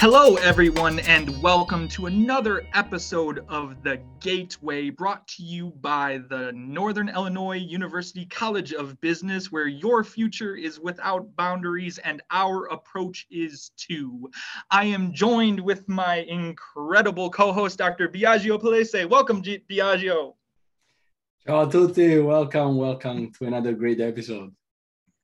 Hello, everyone, and welcome to another episode of The Gateway brought to you by the Northern Illinois University College of Business, where your future is without boundaries and our approach is too. I am joined with my incredible co host, Dr. Biagio Palese. Welcome, G- Biagio. Ciao a tutti, welcome, welcome to another great episode.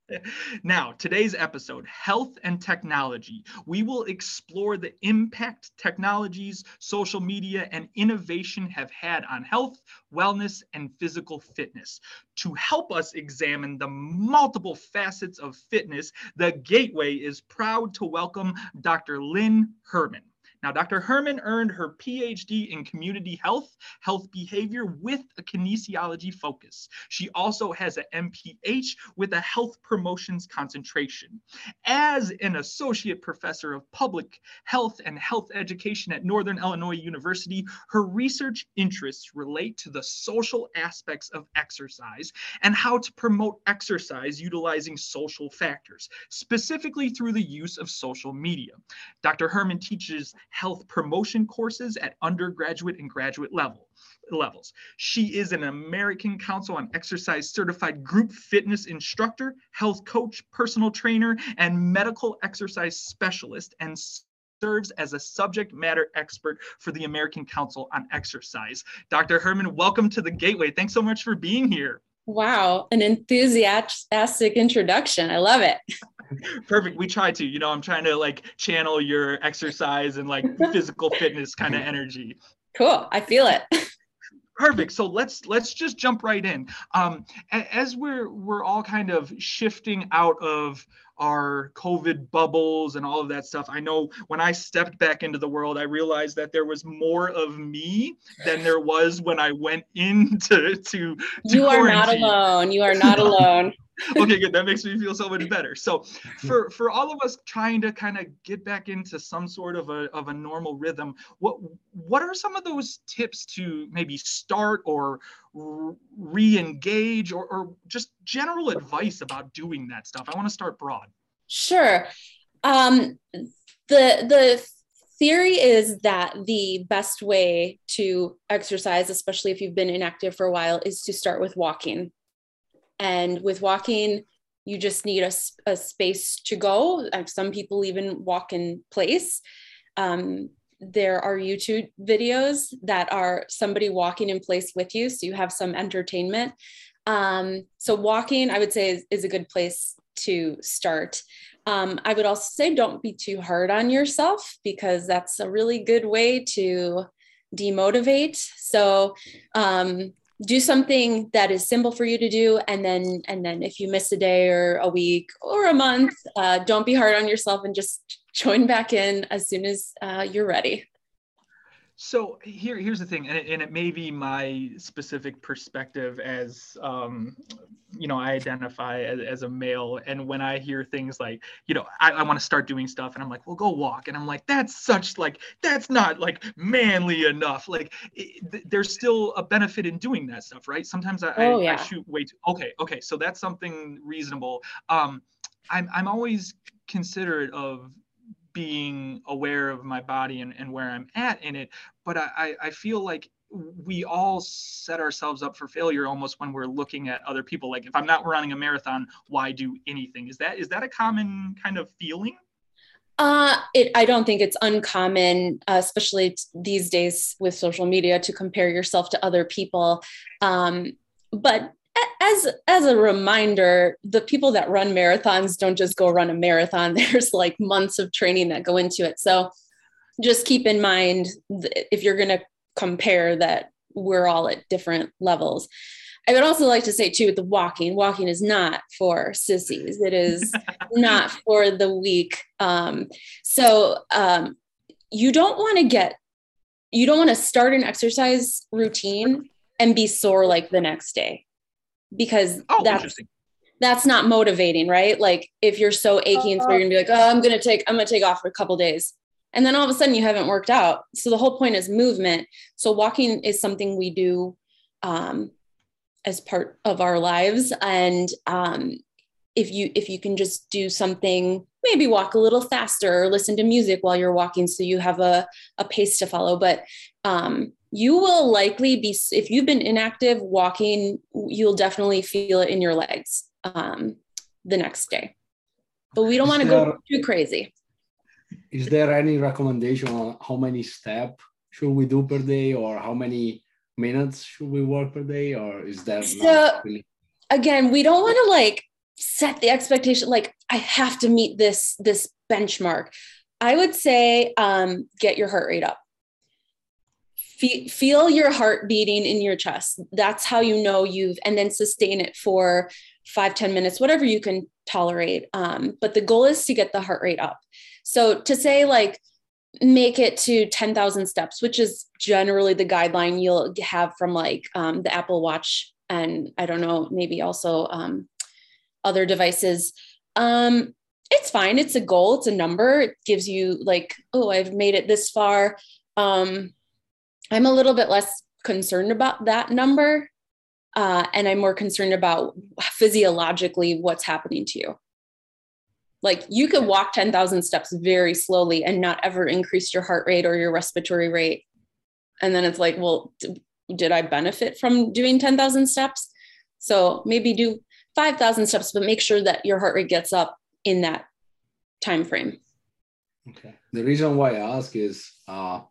Now, today's episode, Health and Technology. We will explore the impact technologies, social media, and innovation have had on health, wellness, and physical fitness. To help us examine the multiple facets of fitness, the Gateway is proud to welcome Dr. Lynn Herrmann. Now, Dr. Herrmann earned her PhD in community health, health behavior with a kinesiology focus. She also has an MPH with a health promotions concentration. As an associate professor of public health and health education at Northern Illinois University, her research interests relate to the social aspects of exercise and how to promote exercise utilizing social factors, specifically through the use of social media. Dr. Herrmann teaches health promotion courses at undergraduate and graduate level levels. She is an American Council on Exercise certified group fitness instructor, health coach, personal trainer, and medical exercise specialist and serves as a subject matter expert for the American Council on Exercise. Dr. Herrmann, welcome to the Gateway. Thanks so much for being here. Wow, an enthusiastic introduction. I love it. Perfect. We try to, you know, I'm trying to like channel your exercise and like physical fitness kind of energy. Cool. I feel it. Perfect. So let's let's just jump right in. Um, as we're we're all kind of shifting out of our COVID bubbles and all of that stuff. I know when I stepped back into the world, I realized that there was more of me than there was when I went into to. to you are quarantine. not alone. You are not alone. okay good. That makes me feel so much better. So for for all of us trying to kind of get back into some sort of a of a normal rhythm what what are some of those tips to maybe start or re-engage or, or just general advice about doing that stuff? I want to start broad. Sure. Um the the theory is that the best way to exercise especially if you've been inactive for a while is to start with walking and with walking, you just need a, a space to go. Some people even walk in place. Um, there are YouTube videos that are somebody walking in place with you, so you have some entertainment. Um, so walking, I would say, is, is a good place to start. Um, I would also say don't be too hard on yourself because that's a really good way to demotivate. So um, do something that is simple for you to do and then and then if you miss a day or a week or a month uh, don't be hard on yourself and just join back in as soon as uh, you're ready so here, here's the thing, and it, and it may be my specific perspective as, um, you know, I identify as, as, a male, and when I hear things like, you know, I, I want to start doing stuff, and I'm like, well, go walk, and I'm like, that's such like, that's not like manly enough. Like, it, th- there's still a benefit in doing that stuff, right? Sometimes I, oh, I, yeah. I shoot way too. Okay, okay, so that's something reasonable. Um, I'm I'm always considerate of being aware of my body and, and where I'm at in it. But I, I feel like we all set ourselves up for failure almost when we're looking at other people. Like if I'm not running a marathon, why do anything? Is that is that a common kind of feeling? Uh, it, I don't think it's uncommon, uh, especially these days with social media, to compare yourself to other people. Um, but as as a reminder the people that run marathons don't just go run a marathon. There's like months of training that go into it. So just keep in mind if you're going to compare that we're all at different levels. I would also like to say too with the walking walking is not for sissies. It is not for the weak. Um, so um, you don't want to get you don't want to start an exercise routine and be sore like the next day because oh, that's that's not motivating, right? Like if you're so aching, so you're gonna be like, oh, I'm gonna take, I'm gonna take off for a couple days. And then all of a sudden you haven't worked out. So the whole point is movement. So walking is something we do um, as part of our lives. And um, if you if you can just do something maybe walk a little faster or listen to music while you're walking so you have a, a pace to follow. But um, you will likely be if you've been inactive walking you'll definitely feel it in your legs um, the next day. But we don't want to go too crazy. Is there any recommendation on how many step should we do per day or how many minutes should we work per day or is that so really- again we don't want to like set the expectation like i have to meet this this benchmark. I would say um, get your heart rate up. Fe- feel your heart beating in your chest. That's how you know you've and then sustain it for five ten minutes whatever you can tolerate. Um, but the goal is to get the heart rate up. So to say like make it to 10,000 steps which is generally the guideline you'll have from like um, the apple watch and i don't know maybe also um, other devices um, it's fine it's a goal it's a number it gives you like oh i've made it this far um, I'm a little bit less concerned about that number. Uh, and I'm more concerned about physiologically what's happening to you. Like you could walk 10,000 steps very slowly and not ever increase your heart rate or your respiratory rate. And then it's like, well, d- did I benefit from doing 10,000 steps? So maybe do 5,000 steps, but make sure that your heart rate gets up in that time frame. Okay. The reason why I ask is uh,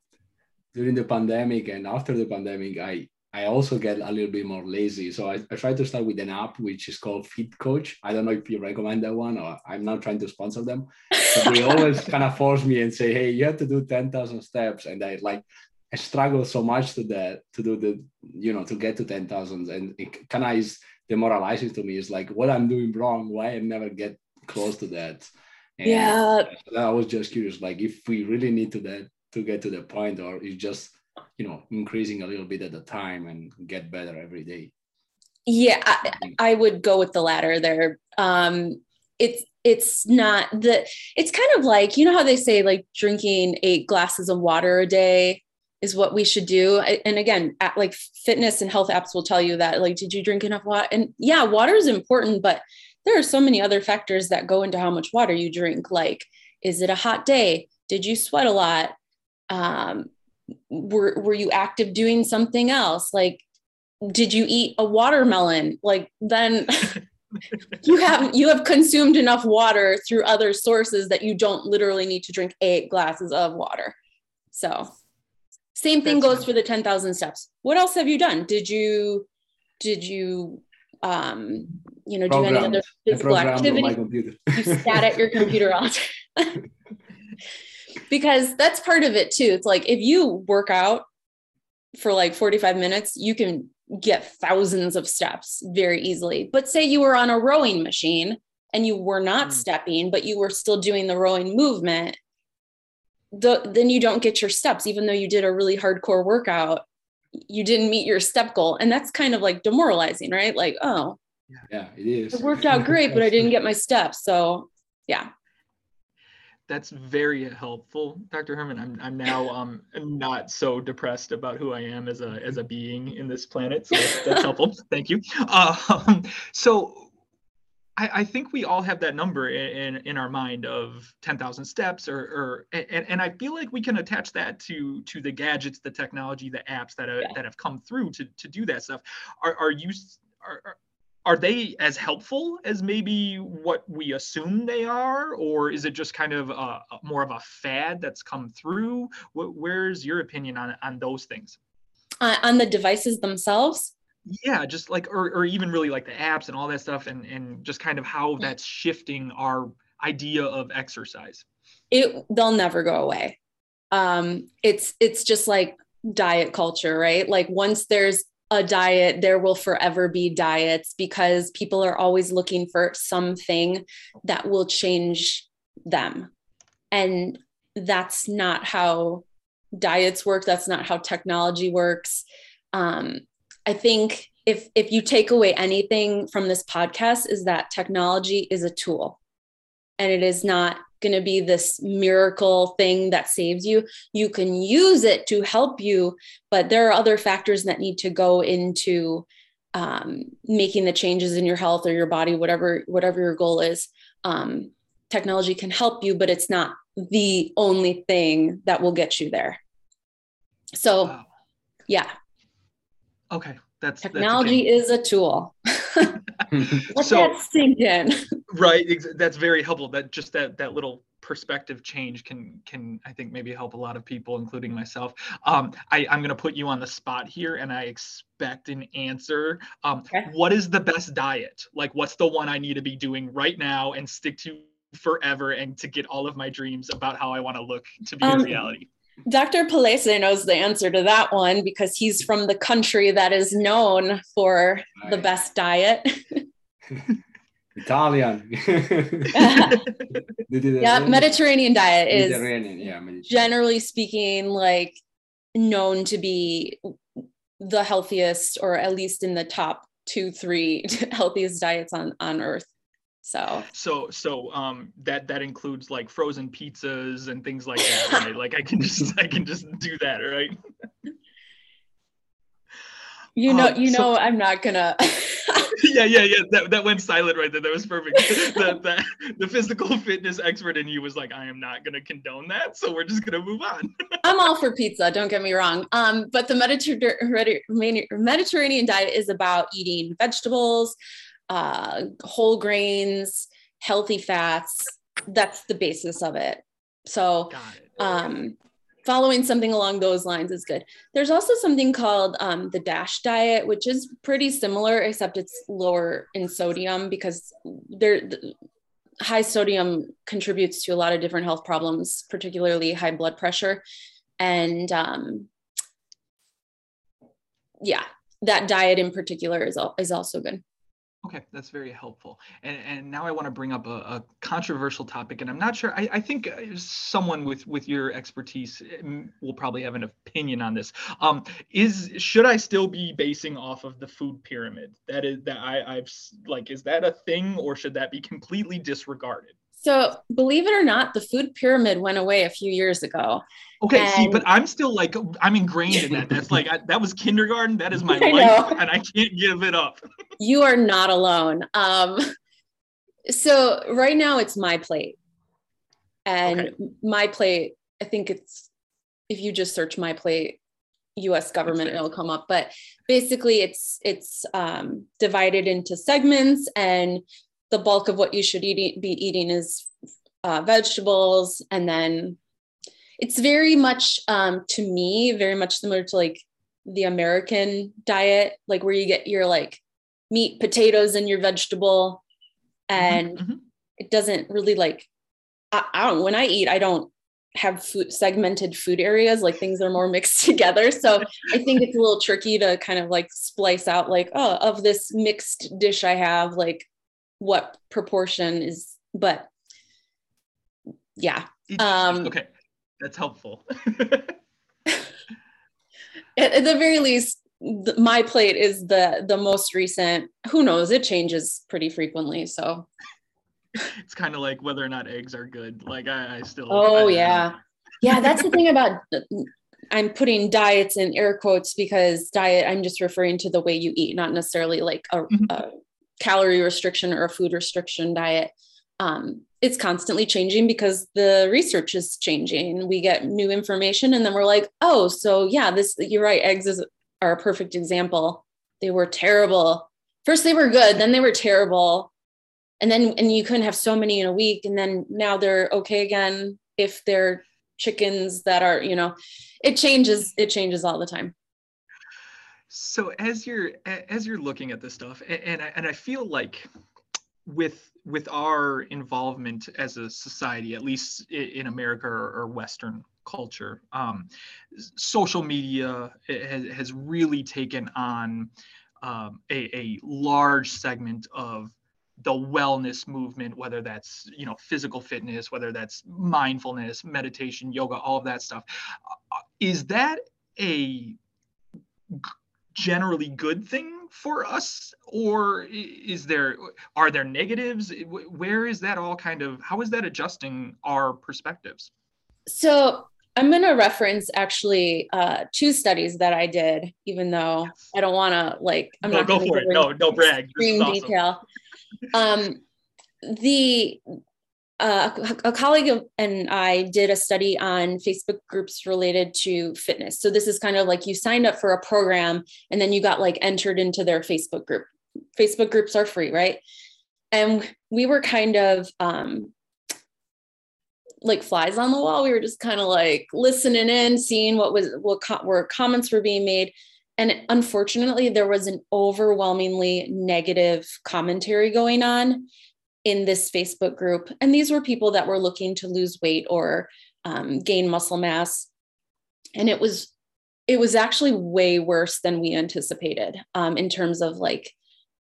during the pandemic and after the pandemic, I I also get a little bit more lazy. So I, I try to start with an app which is called Fit Coach. I don't know if you recommend that one or I'm not trying to sponsor them. But they always kind of force me and say, hey, you have to do 10,000 steps. And I like I struggle so much to that to do the you know to get to 10,000 and it kind of is demoralizing to me. It's like what I'm doing wrong, why I never get close to that. And yeah. I was just curious, like if we really need to that to get to the point or is just you know increasing a little bit at a time and get better every day yeah I. I would go with the latter there um it's it's not the it's kind of like you know how they say like drinking eight glasses of water a day is what we should do. And again like fitness and health apps will tell you that like did you drink enough water and yeah water is important but there are so many other factors that go into how much water you drink. Like is it a hot day? Did you sweat a lot? Um, were were you active doing something else? Like did you eat a watermelon? Like then you have you have consumed enough water through other sources that you don't literally need to drink eight glasses of water. So same thing That's goes for the 10,000 steps. What else have you done? Did you did you um you know program, do any other physical activity? you sat at your computer all day. Because that's part of it too. It's like if you work out for like 45 minutes, you can get thousands of steps very easily. But say you were on a rowing machine and you were not mm. stepping, but you were still doing the rowing movement, the, then you don't get your steps, even though you did a really hardcore workout. You didn't meet your step goal. And that's kind of like demoralizing, right? Like, oh, yeah, it is. It worked out great, but I didn't get my steps. So, yeah that's very helpful, Dr. Herrmann. I'm I'm now um not so depressed about who I am as a as a being in this planet. So that's, that's helpful. Thank you. Um, so I, I, think we all have that number in, in, in our mind of 10,000 steps or, or and, and I feel like we can attach that to to the gadgets, the technology, the apps that, are, yeah. that have come through to, to do that stuff. Are, are you are, are they as helpful as maybe what we assume they are or is it just kind of a, more of a fad that's come through where's your opinion on on those things uh, on the devices themselves yeah just like or, or even really like the apps and all that stuff and and just kind of how that's shifting our idea of exercise it they'll never go away um it's it's just like diet culture right like once there's a diet, there will forever be diets because people are always looking for something that will change them. And that's not how diets work. That's not how technology works. Um, I think if if you take away anything from this podcast is that technology is a tool and it is not going to be this miracle thing that saves you. You can use it to help you, but there are other factors that need to go into um, making the changes in your health or your body, whatever whatever your goal is. Um, technology can help you, but it's not the only thing that will get you there. So, wow. yeah. Okay, that's technology that's is a tool. Let so, that sink in. Right, that's very helpful. That just that that little perspective change can can I think maybe help a lot of people, including myself. Um, I, I'm going to put you on the spot here, and I expect an answer. Um, okay. What is the best diet? Like, what's the one I need to be doing right now and stick to forever, and to get all of my dreams about how I want to look to be um, reality? Dr. Palese knows the answer to that one because he's from the country that is known for right. the best diet. Italian. yeah, Mediterranean diet is Mediterranean, yeah, Mediterranean. generally speaking like known to be the healthiest or at least in the top two, three healthiest diets on, on earth. So so so um that that includes like frozen pizzas and things like that, right? like I can just I can just do that, right? You know, um, you know, so, I'm not gonna. yeah, yeah, yeah. That, that went silent right there. That was perfect. the, the, the physical fitness expert in you was like, I am not gonna condone that, so we're just gonna move on. I'm all for pizza. Don't get me wrong. Um, but the Mediterranean Mediterranean diet is about eating vegetables, uh, whole grains, healthy fats. That's the basis of it. So, it. um, following something along those lines is good. There's also something called um, the DASH diet, which is pretty similar, except it's lower in sodium because there the, high sodium contributes to a lot of different health problems, particularly high blood pressure. And um, yeah, that diet in particular is, is also good. Okay, that's very helpful. And, and now I want to bring up a, a controversial topic, and I'm not sure. I, I, think uh, someone with with your expertise mm, will probably have an opinion on this. Um, is should I still be basing off of the food pyramid? That is that I, I've like, is that a thing, or should that be completely disregarded? So, believe it or not, the food pyramid went away a few years ago. Okay, and... see, but I'm still like I'm ingrained in that. That's like I, that was kindergarten. That is my life, and I can't give it up. you are not alone. Um, so right now it's my plate, and okay. my plate. I think it's if you just search my plate, U.S. government, it'll come up. But basically, it's it's um, divided into segments, and the bulk of what you should eat, be eating is uh, vegetables. And then it's very much um, to me very much similar to like the american diet like where you get your like meat potatoes and your vegetable. Mm-hmm, and mm-hmm. it doesn't really like I, I don't when i eat i don't have food segmented food areas like things are more mixed together. So i think it's a little tricky to kind of like splice out like oh of this mixed dish i have like what proportion is but yeah um okay. That's helpful. At, at, the very least the, my plate is the the most recent. Who knows? It changes pretty frequently so. It's kind of like whether or not eggs are good. Like i, I still oh I, yeah. yeah that's the thing about i'm putting diets in air quotes because diet i'm just referring to the way you eat not necessarily like a, mm-hmm. a calorie restriction or a food restriction diet um, it's constantly changing because the research is changing. We get new information and then we're like oh so yeah this you're right eggs is, are a perfect example. They were terrible. First they were good then they were terrible. And then and you couldn't have so many in a week and then now they're okay again if they're chickens that are you know it changes it changes all the time so as you're as you're looking at this stuff, and I, and I feel like with with our involvement as a society, at least in America or, Western culture, um, social media has, has really taken on um, a, a large segment of the wellness movement whether that's you know physical fitness whether that's mindfulness meditation yoga all of that stuff. Uh, is that a generally good thing for us or is there are there negatives where is that all kind of how is that adjusting our perspectives so I'm going to reference actually uh, two studies that I did, even though I don't want to like. I'm no, not go for it. No, no brag. Extreme awesome. detail. Um, the uh, a colleague and I did a study on Facebook groups related to fitness. So this is kind of like you signed up for a program and then you got like entered into their Facebook group. Facebook groups are free, right? And we were kind of um, like flies on the wall. We were just kind of like listening in, seeing what was what co- where comments were being made. And unfortunately, there was an overwhelmingly negative commentary going on in this Facebook group. And these were people that were looking to lose weight or um, gain muscle mass. And it was it was actually way worse than we anticipated um, in terms of like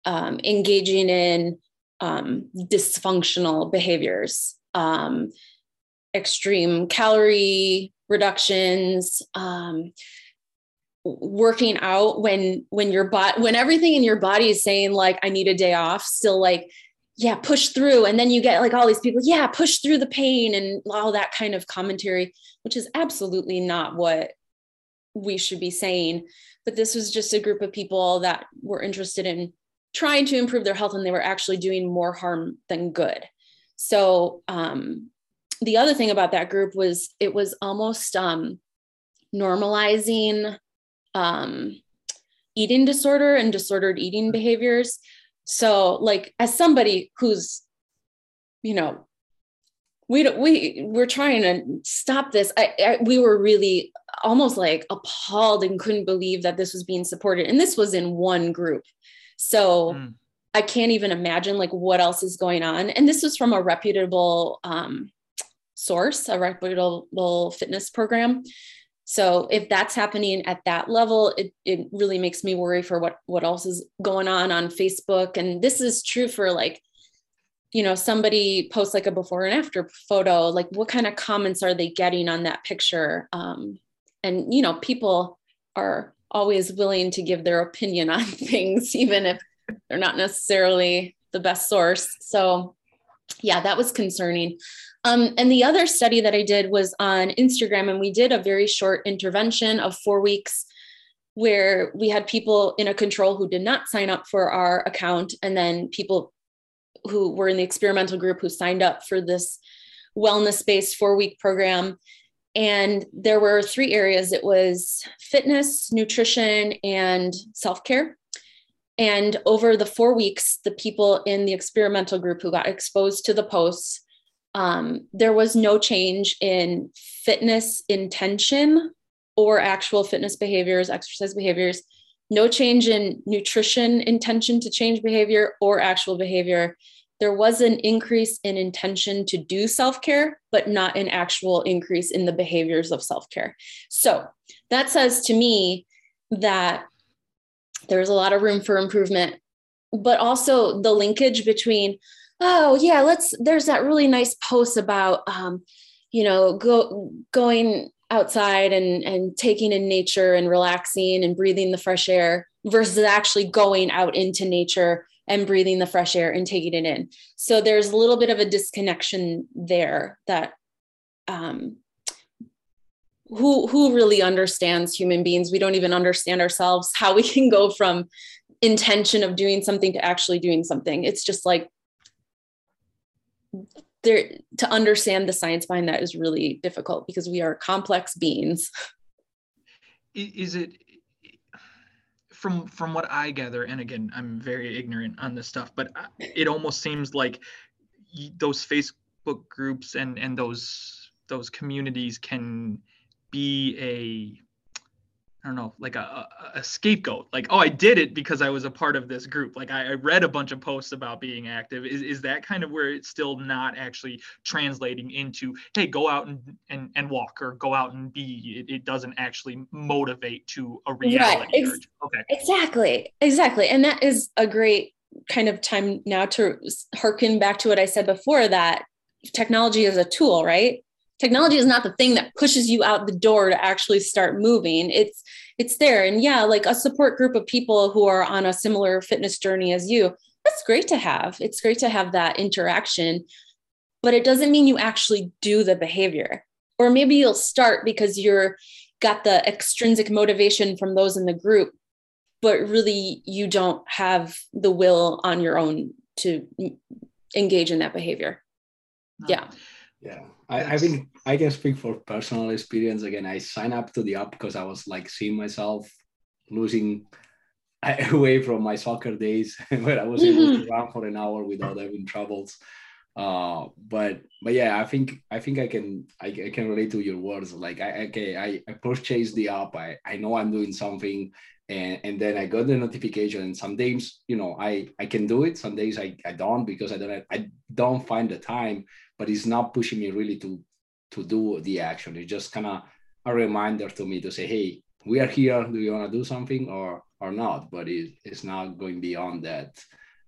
um, engaging in um, dysfunctional behaviors um, extreme calorie reductions um, working out when when your body when everything in your body is saying like i need a day off still like yeah push through. And then you get like all these people yeah push through the pain and all that kind of commentary which is absolutely not what we should be saying. But this was just a group of people that were interested in trying to improve their health and they were actually doing more harm than good. So um, the other thing about that group was it was almost um, normalizing um, eating disorder and disordered eating behaviors. So, like, as somebody who's, you know, we don't, we we're trying to stop this. I, I, we were really almost like appalled and couldn't believe that this was being supported, and this was in one group. So. Mm. I can't even imagine like what else is going on. And this was from a reputable um, source, a reputable fitness program. So if that's happening at that level, it, it really makes me worry for what, what else is going on on Facebook. And this is true for like, you know, somebody posts like a before and after photo, like what kind of comments are they getting on that picture? Um, and, you know, people are always willing to give their opinion on things, even if they're not necessarily the best source. So yeah, that was concerning. Um, and the other study that I did was on Instagram, and we did a very short intervention of four weeks where we had people in a control who did not sign up for our account, and then people who were in the experimental group who signed up for this wellness based four week program. And there were three areas it was fitness, nutrition, and self care. And over the four weeks, the people in the experimental group who got exposed to the posts um, there was no change in fitness intention or actual fitness behaviors, exercise behaviors, no change in nutrition intention to change behavior or actual behavior. There was an increase in intention to do self care, but not an actual increase in the behaviors of self care. So that says to me that there's a lot of room for improvement, but also the linkage between oh yeah let's there's that really nice post about um, you know go going outside and and taking in nature and relaxing and breathing the fresh air versus actually going out into nature and breathing the fresh air and taking it in. So there's a little bit of a disconnection there that um, who who really understands human beings? We don't even understand ourselves how we can go from intention of doing something to actually doing something. It's just like there to understand the science behind that is really difficult because we are complex beings. Is it from from what i gather and again i'm very ignorant on this stuff but it almost seems like those facebook groups and and those those communities can be a I don't know, like a, a scapegoat. Like, oh, I did it because I was a part of this group. Like, I, I, read a bunch of posts about being active. Is, is that kind of where it's still not actually translating into, hey, go out and and, and walk or go out and be? It, it doesn't actually motivate to a reality. Right. Ex- okay. Exactly. Exactly. And that is a great kind of time now to harken back to what I said before that technology is a tool, right? Technology is not the thing that pushes you out the door to actually start moving. It's it's there. And yeah like a support group of people who are on a similar fitness journey as you that's great to have. It's great to have that interaction but it doesn't mean you actually do the behavior. Or maybe you'll start because you're got the extrinsic motivation from those in the group but really you don't have the will on your own to engage in that behavior. Yeah yeah. I, I think i can speak for personal experience. Again i signed up to the app because i was like seeing myself losing away from my soccer days where i was able to mm-hmm. run for an hour without having troubles. Uh but but yeah i think i think i can i, I can relate to your words. Like i okay i, I purchased the app. I, I know i'm doing something and and then i got the notification. And some days you know i i can do it. Some days i, I don't because i don't i don't find the time but it's not pushing me really to to do the action. It's just kind of a reminder to me to say hey we are here. Do you want to do something or or not? But it, it's not going beyond that.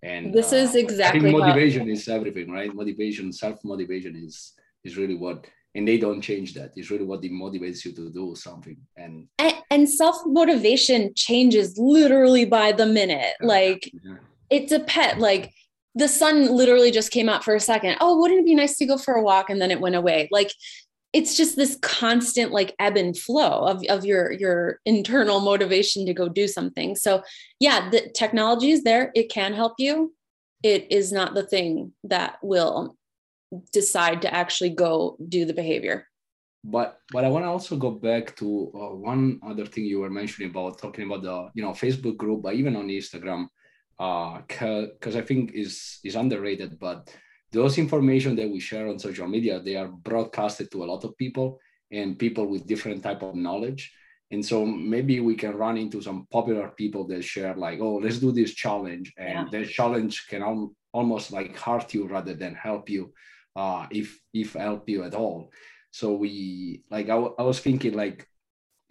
And this uh, is exactly motivation how... is everything right? Motivation self-motivation is is really what and they don't change that. It's really what motivates you to do something. And and, and self-motivation changes literally by the minute. Like yeah. it's a pet like the sun literally just came out for a second. Oh wouldn't it be nice to go for a walk? And then it went away. Like it's just this constant like ebb and flow of, of your your internal motivation to go do something. So yeah the technology is there. It can help you. It is not the thing that will decide to actually go do the behavior. But but i want to also go back to uh, one other thing you were mentioning about talking about the you know facebook group but even on instagram because uh, i think is is underrated but those information that we share on social media they are broadcasted to a lot of people and people with different type of knowledge and so maybe we can run into some popular people that share like oh let's do this challenge and yeah. the challenge can al- almost like hurt you rather than help you uh, if if help you at all so we like I, w- I was thinking like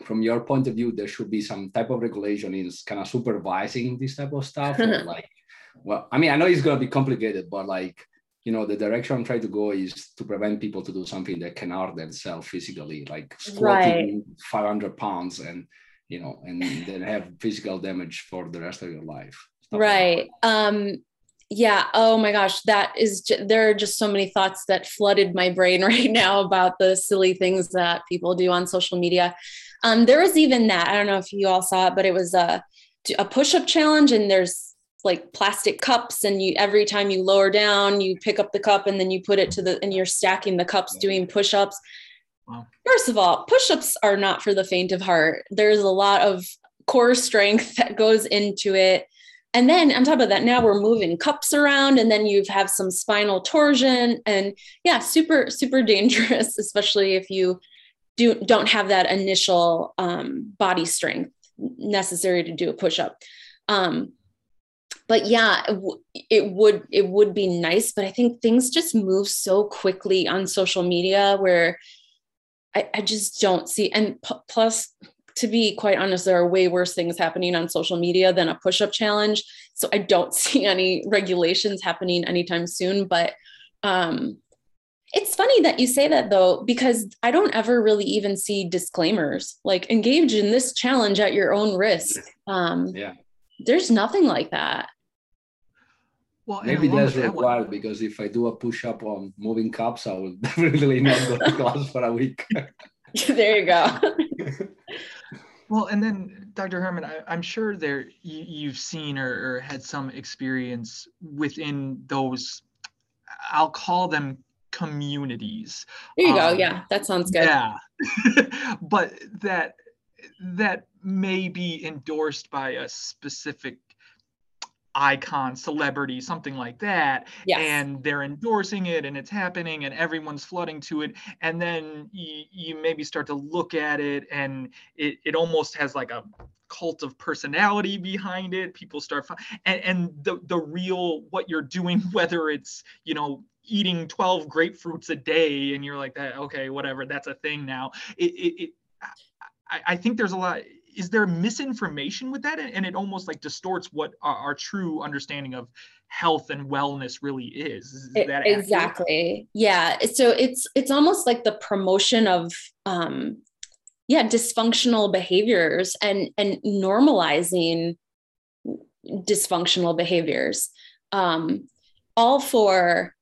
from your point of view there should be some type of regulation in kind of supervising this type of stuff like well i mean i know it's going to be complicated but like you know the direction i'm trying to go is to prevent people to do something that can hurt themselves physically like squatting right. 500 pounds and you know and then have physical damage for the rest of your life right like um yeah. Oh my gosh. That is there are just so many thoughts that flooded my brain right now about the silly things that people do on social media. Um there was even that i don't know if you all saw it but it was a a push-up challenge and there's like plastic cups and you every time you lower down you pick up the cup and then you put it to the and you're stacking the cups doing push-ups. Wow. first of all push-ups are not for the faint of heart. There's a lot of core strength that goes into it and then on top of that now we're moving cups around and then you have some spinal torsion and yeah super super dangerous especially if you do don't have that initial um, body strength necessary to do a push-up. Um, but yeah it would it would be nice but i think things just move so quickly on social media where i, I just don't see and p- plus to be quite honest there are way worse things happening on social media than a push-up challenge so i don't see any regulations happening anytime soon but um it's funny that you say that though because i don't ever really even see disclaimers like engage in this challenge at your own risk um yeah there's nothing like that. Well, maybe that's required because if I do a push up on moving cups, I will definitely not go to class for a week. there you go. Well, and then Dr. Herrmann, I, am sure there you, have seen or, or had some experience within those. I'll call them communities. There you um, go. Yeah, that sounds good. Yeah, but that that may be endorsed by a specific icon, celebrity, something like that. Yes. And they're endorsing it and it's happening and everyone's flooding to it. And then you, you maybe start to look at it and it, it almost has like a cult of personality behind it. People start, and, and the, the real, what you're doing, whether it's, you know, eating 12 grapefruits a day and you're like that, okay, whatever, that's a thing now. It, it, it I, I think there's a lot is there misinformation with that? And it almost like distorts what our, our true understanding of health and wellness really is, is that exactly. Yeah. So it's it's almost like the promotion of um yeah dysfunctional behaviors and and normalizing dysfunctional behaviors. Um all for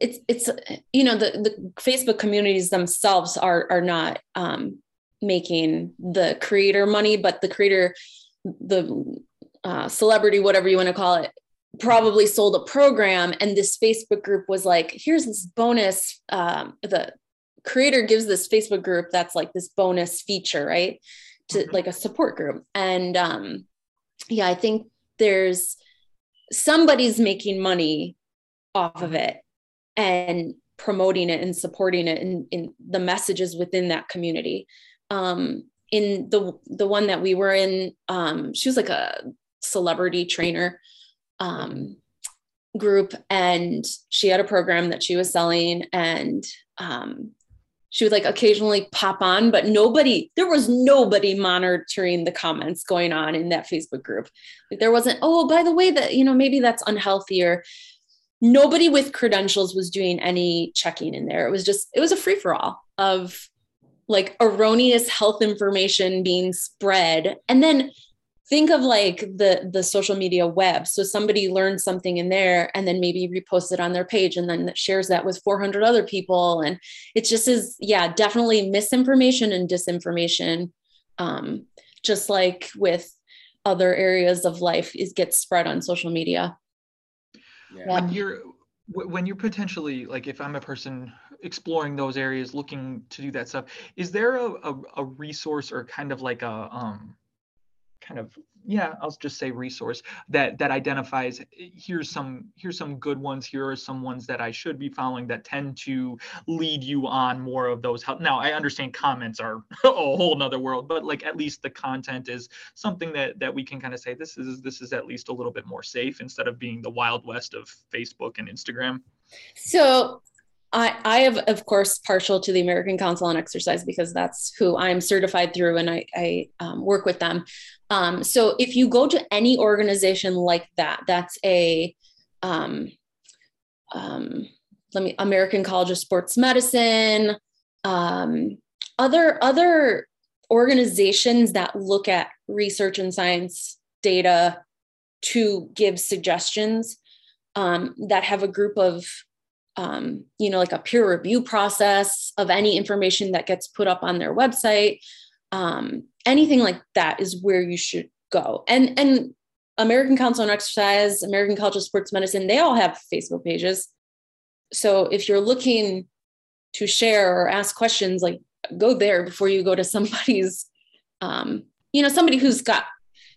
it's it's you know the the Facebook communities themselves are are not um, making the creator money, but the creator, the uh, celebrity, whatever you want to call it, probably sold a program, and this Facebook group was like, "Here's this bonus." Um, the creator gives this Facebook group that's like this bonus feature, right? To mm-hmm. like a support group, and um, yeah, I think there's somebody's making money off of it and promoting it and supporting it and in, the messages within that community. Um, in the the one that we were in, um, she was like a celebrity trainer um, group, and she had a program that she was selling, and um, she would like occasionally pop on, but nobody, there was nobody monitoring the comments going on in that Facebook group. Like there wasn't, oh, by the way, that, you know, maybe that's unhealthy or nobody with credentials was doing any checking in there. It was just, it was a free for all of like erroneous health information being spread. And then think of like the the social media web so somebody learns something in there and then maybe reposts it on their page and then shares that with 400 other people and it just is yeah definitely misinformation and disinformation um, just like with other areas of life is gets spread on social media yeah. when you're when you're potentially like if i'm a person exploring those areas looking to do that stuff. Is there a, a, a resource or kind of like a um kind of yeah i'll just say resource that that identifies here's some here's some good ones here are some ones that i should be following that tend to lead you on more of those help now i understand comments are a whole nother world but like at least the content is something that that we can kind of say this is this is at least a little bit more safe instead of being the wild west of facebook and instagram. So I, I have, of course, partial to the American Council on Exercise because that's who I'm certified through and I, I um, work with them. Um, so if you go to any organization like that, that's a, um, um let me, American College of Sports Medicine, um, other, other organizations that look at research and science data to give suggestions um, that have a group of um, you know, like a peer review process of any information that gets put up on their website. Um, anything like that is where you should go. And and American Council on Exercise, American College of Sports Medicine, they all have Facebook pages. So if you're looking to share or ask questions, like go there before you go to somebody's, um, you know, somebody who's got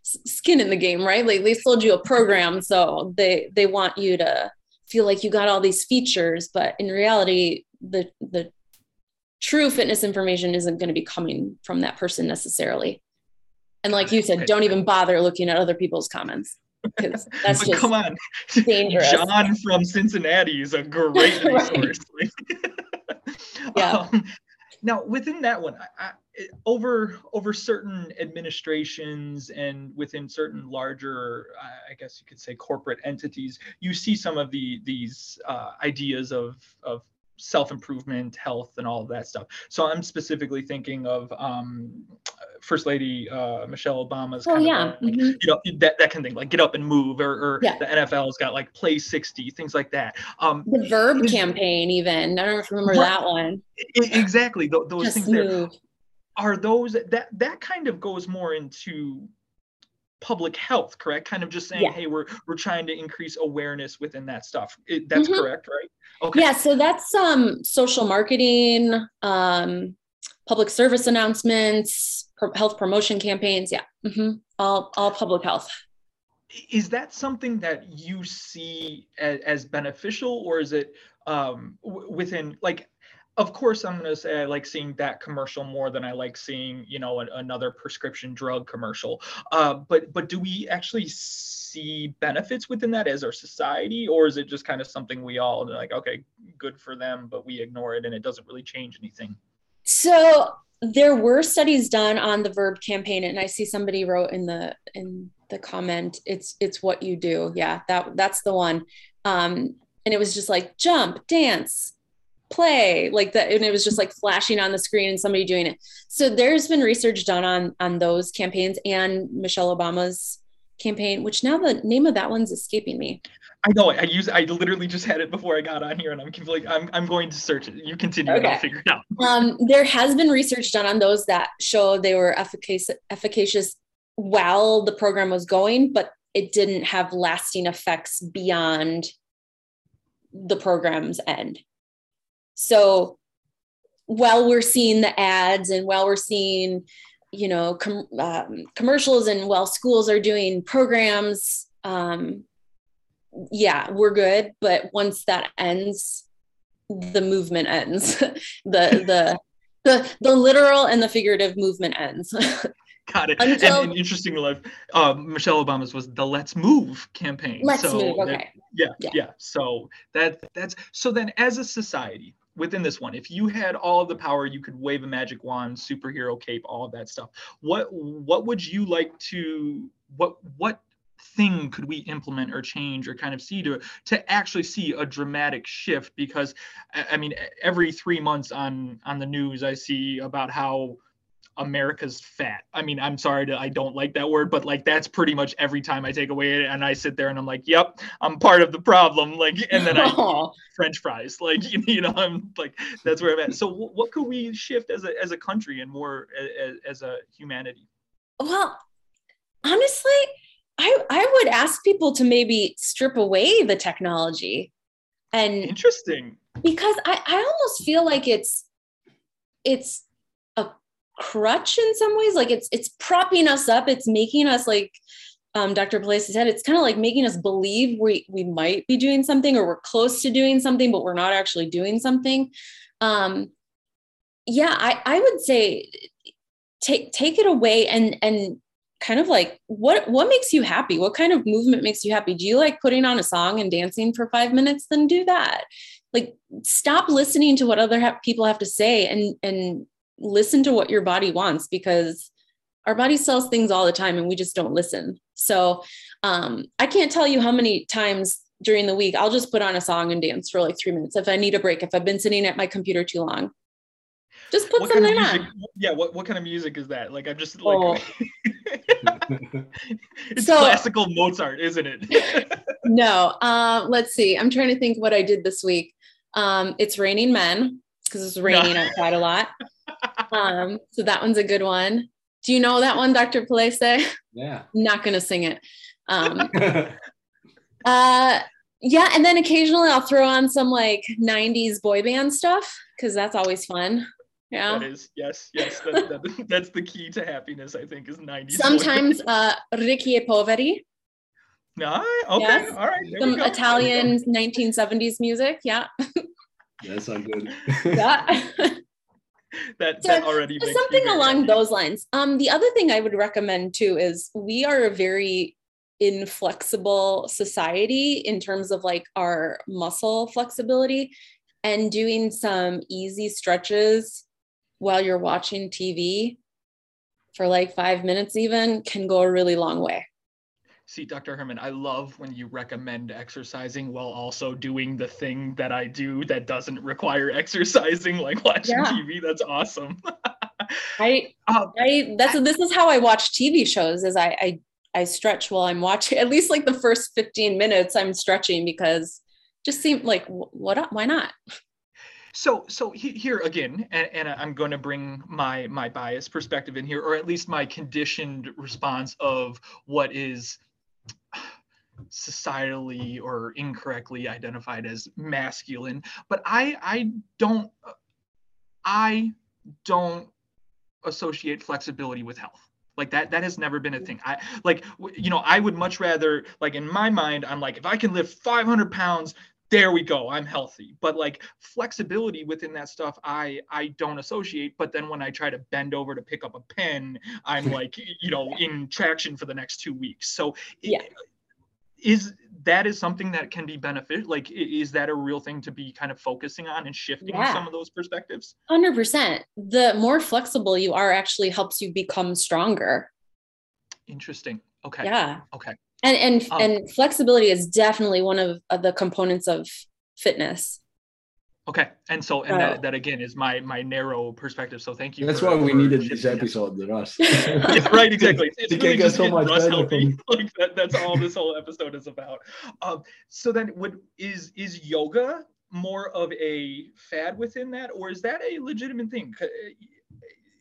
skin in the game, right? Like they sold you a program, so they they want you to feel like you got all these features, but in reality, the the true fitness information isn't going to be coming from that person necessarily. And like you said, don't even bother looking at other people's comments. Because that's just come on. Dangerous. John from Cincinnati is a great resource. yeah. Um, now within that one, I, over over certain administrations and within certain larger i guess you could say corporate entities you see some of the these uh, ideas of of self-improvement health and all of that stuff so i'm specifically thinking of um, first lady uh, michelle obama's oh, yeah. Of, like, mm-hmm. you know that, that kind of thing like get up and move or, or yeah. the nfl's got like play 60 things like that um, the verb campaign even i don't remember right. that one exactly those, those things move. there are those that that kind of goes more into public health correct kind of just saying yeah. hey we're we're trying to increase awareness within that stuff it, that's mm-hmm. correct right okay yeah so that's um social marketing um public service announcements health promotion campaigns yeah mm-hmm. all all public health is that something that you see as, as beneficial or is it um, w- within like of course i'm going to say i like seeing that commercial more than i like seeing you know a, another prescription drug commercial. Uh, but but do we actually see benefits within that as our society or is it just kind of something we all like okay good for them but we ignore it and it doesn't really change anything so there were studies done on the verb campaign and i see somebody wrote in the in the comment it's it's what you do. Yeah that that's the one. Um and it was just like jump dance play like that and it was just like flashing on the screen and somebody doing it so there's been research done on on those campaigns and michelle obama's campaign which now the name of that one's escaping me I know. I use. I literally just had it before I got on here, and I'm like, I'm, I'm going to search it. You continue, okay. and I'll figure it out. Um, there has been research done on those that show they were efficacious, efficacious while the program was going, but it didn't have lasting effects beyond the program's end. So while we're seeing the ads and while we're seeing you know com- um, commercials and while schools are doing programs um, yeah we're good but once that ends the movement ends the the the the literal and the figurative movement ends Got it. Until, and, and interesting enough, uh, Michelle Obama's was the "Let's Move" campaign. Let's so move. Okay. That, yeah, yeah, yeah. So that that's so then as a society, within this one if you had all of the power you could wave a magic wand superhero cape all of that stuff. What what would you like to what what thing could we implement or change or kind of see to to actually see a dramatic shift? Because i mean every 3 months on on the news i see about how America's fat. I mean, I'm sorry to I don't like that word, but like that's pretty much every time I take away it and I sit there and I'm like, yep, I'm part of the problem. Like, and then I eat French fries. Like, you know, I'm like, that's where I'm at. So, what could we shift as a as a country and more as, as a humanity? Well, honestly, I I would ask people to maybe strip away the technology. And interesting because I I almost feel like it's it's crutch in some ways like it's it's propping us up it's making us like um, Dr. Place said, it's kind of like making us believe we we might be doing something or we're close to doing something, but we're not actually doing something. Um, yeah, I, I would say take take it away and and kind of like what what makes you happy? What kind of movement makes you happy? Do you like putting on a song and dancing for five minutes? Then do that. Like stop listening to what other ha- people have to say and and listen to what your body wants because our body sells things all the time and we just don't listen. So um, I can't tell you how many times during the week I'll just put on a song and dance for like three minutes if I need a break, if I've been sitting at my computer too long. Just put what something kind of music, on. Yeah, what, what kind of music is that? Like I'm just like oh. it's so, classical Mozart, isn't it? no. Uh, let's see. I'm trying to think what I did this week. Um, it's raining men because it's raining no. outside a lot um, so that one's a good one. Do you know that one, Dr. Palese? Yeah. I'm not gonna sing it. Um, uh, yeah, and then occasionally I'll throw on some like '90s boy band stuff because that's always fun. Yeah. That is yes, yes. That, that, that's the key to happiness, I think, is '90s. Sometimes uh, Ricchi e Poveri. No, okay, yes. all right. Some Italian 1970s music. Yeah. That's not good. yeah. that, so, that already something along happy. those lines. Um, the other thing I would recommend too is we are a very inflexible society in terms of like our muscle flexibility and doing some easy stretches while you're watching TV for like five minutes even can go a really long way. See, Dr. Herrmann, I love when you recommend exercising while also doing the thing that I do that doesn't require exercising, like watching yeah. TV. That's awesome. I, um, I, that's, this is how I watch TV shows is I, I, I stretch while I'm watching, at least like the first 15 minutes I'm stretching because just seem like what, why not? So, so here again, and, and, I'm going to bring my my bias perspective in here, or at least my conditioned response of what is societally or incorrectly identified as masculine but i i don't i don't associate flexibility with health. Like that that has never been a thing. I like you know i would much rather like in my mind i'm like if i can lift 500 pounds there we go i'm healthy. But like flexibility within that stuff i i don't associate. But then when i try to bend over to pick up a pen i'm like you know in traction for the next two weeks. So yeah is that is something that can be beneficial like is that a real thing to be kind of focusing on and shifting yeah. some of those perspectives? 100% the more flexible you are actually helps you become stronger. Interesting. Okay. Yeah. Okay. And and um, and flexibility is definitely one of, of the components of fitness Okay, and so and that, that again is my my narrow perspective. So thank you. That's for, why we needed this episode, the Russ. yeah, right, exactly. It's it really just so much Russ healthy. From... Like that, that's all this whole episode is about. Um, so then, would is is yoga more of a fad within that, or is that a legitimate thing?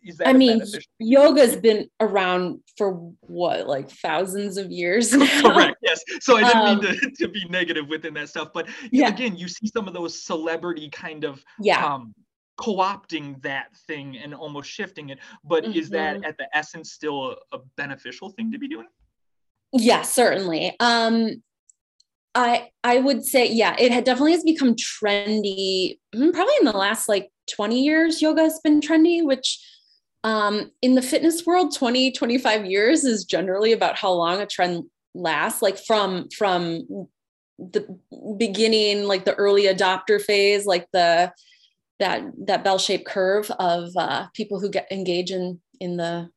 Is that I mean, yoga's been around for what, like thousands of years now? Correct. Yes. So I didn't um, mean to, to be negative within that stuff, but yeah. again, you see some of those celebrity kind of yeah. Um, co-opting that thing and almost shifting it. But mm-hmm. is that mm-hmm. at the essence still a, a beneficial thing to be doing? Yeah, certainly. Um, I I would say yeah, it had definitely has become trendy. Mm, probably in the last like 20 years, yoga has been trendy, which um, in the fitness world 20 25 years is generally about how long a trend lasts like from from the beginning like the early adopter phase like the that that bell-shaped curve of uh, people who get engage in in the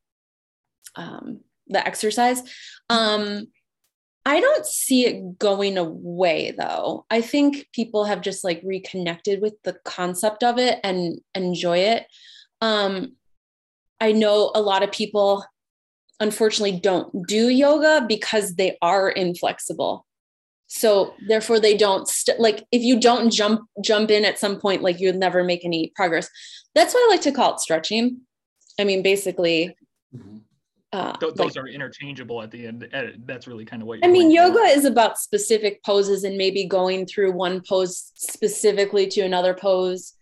um, the exercise. Um, i don't see it going away though. I think people have just like reconnected with the concept of it and enjoy it. Um, I know a lot of people unfortunately don't do yoga because they are inflexible. So therefore they don't st- like if you don't jump jump in at some point like you'll never make any progress. That's why I like to call it stretching. I mean basically mm-hmm. uh, those like, are interchangeable at the end. That's really kind of what I mean. Yoga is about specific poses and maybe going through one pose specifically to another pose,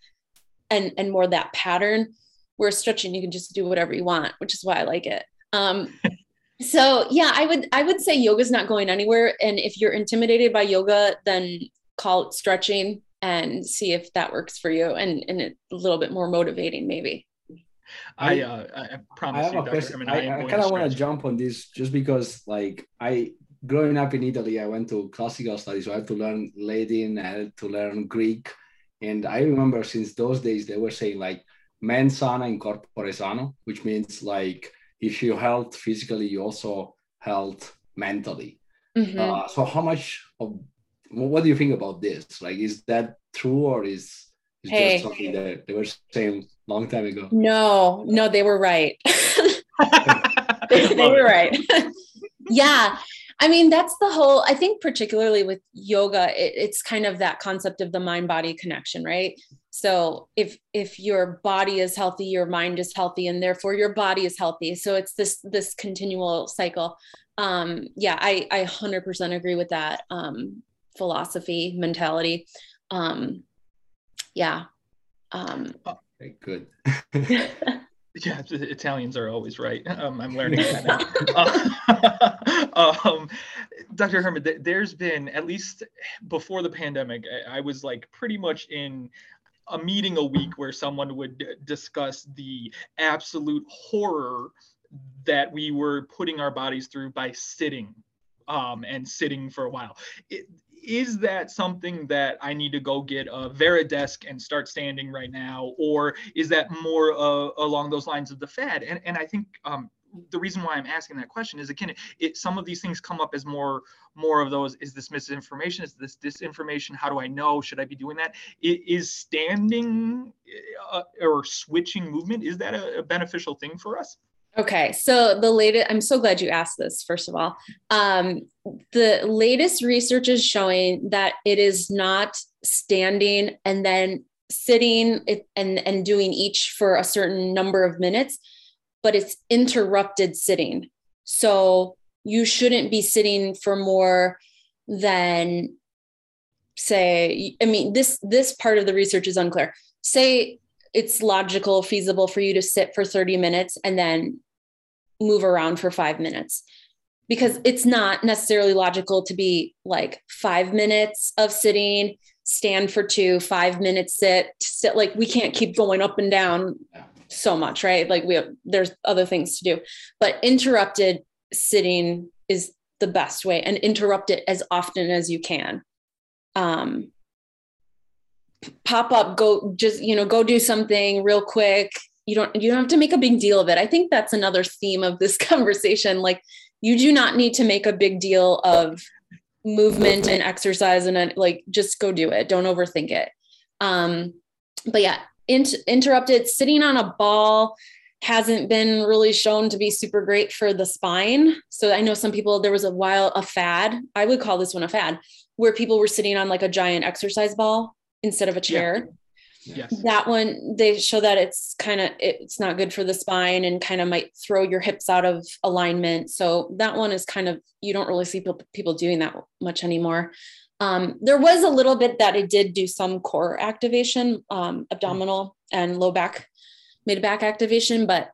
and and more that pattern where stretching you can just do whatever you want which is why i like it. Um, so yeah i would i would say yoga's not going anywhere. And if you're intimidated by yoga then call it stretching and see if that works for you and and it's a little bit more motivating maybe. I, uh, I promise I you, Dr. Herrmann, I, I, I kind of want to jump on this just because, like, I growing up in Italy, I went to classical studies, so I had to learn Latin, I had to learn Greek, and I remember since those days they were saying like mens sana in corpore sano, which means like if you health physically, you also health mentally. Mm-hmm. Uh, so how much of what do you think about this? Like, is that true or is, is hey. just something that they were saying long time ago? No, no, they were right. they, they were right. yeah. I mean, that's the whole, I think, particularly with yoga, it, it's kind of that concept of the mind body connection, right? So if if your body is healthy, your mind is healthy, and therefore your body is healthy. So it's this this continual cycle. Um, yeah, I I 100% agree with that um, philosophy mentality. Um, yeah. Um, okay, good. yeah, Italians are always right. Um, I'm learning that now. uh, um, Dr. Herrmann, there's been at least before the pandemic, I was like pretty much in a meeting a week where someone would discuss the absolute horror that we were putting our bodies through by sitting um, and sitting for a while. It, is that something that I need to go get a Varidesk and start standing right now, or is that more uh, along those lines of the Fed? And and I think um, the reason why I'm asking that question is again, it, some of these things come up as more more of those. Is this misinformation? Is this disinformation? How do I know? Should I be doing that? Is standing uh, or switching movement is that a, a beneficial thing for us? Okay, so the latest, I'm so glad you asked this, first of all. Um, the latest research is showing that it is not standing and then sitting and, and doing each for a certain number of minutes but it's interrupted sitting. So you shouldn't be sitting for more than say i mean this this part of the research is unclear say it's logical feasible for you to sit for 30 minutes and then move around for 5 minutes because it's not necessarily logical to be like 5 minutes of sitting stand for 2 5 minutes sit sit like we can't keep going up and down so much, right? Like we have, there's other things to do, but interrupted sitting is the best way and interrupt it as often as you can. Um, pop up, go just, you know, go do something real quick. You don't, you don't have to make a big deal of it. I think that's another theme of this conversation. Like you do not need to make a big deal of movement and exercise and like, just go do it. Don't overthink it. Um, but yeah, int- interrupted sitting on a ball hasn't been really shown to be super great for the spine. So I know some people, there was a while, a fad, I would call this one a fad, where people were sitting on like a giant exercise ball instead of a chair. Yes. That one, they show that it's kind of, it's not good for the spine and kind of might throw your hips out of alignment. So that one is kind of, you don't really see people doing that much anymore. Um, there was a little bit that it did do some core activation, um, abdominal and low back, mid back activation, but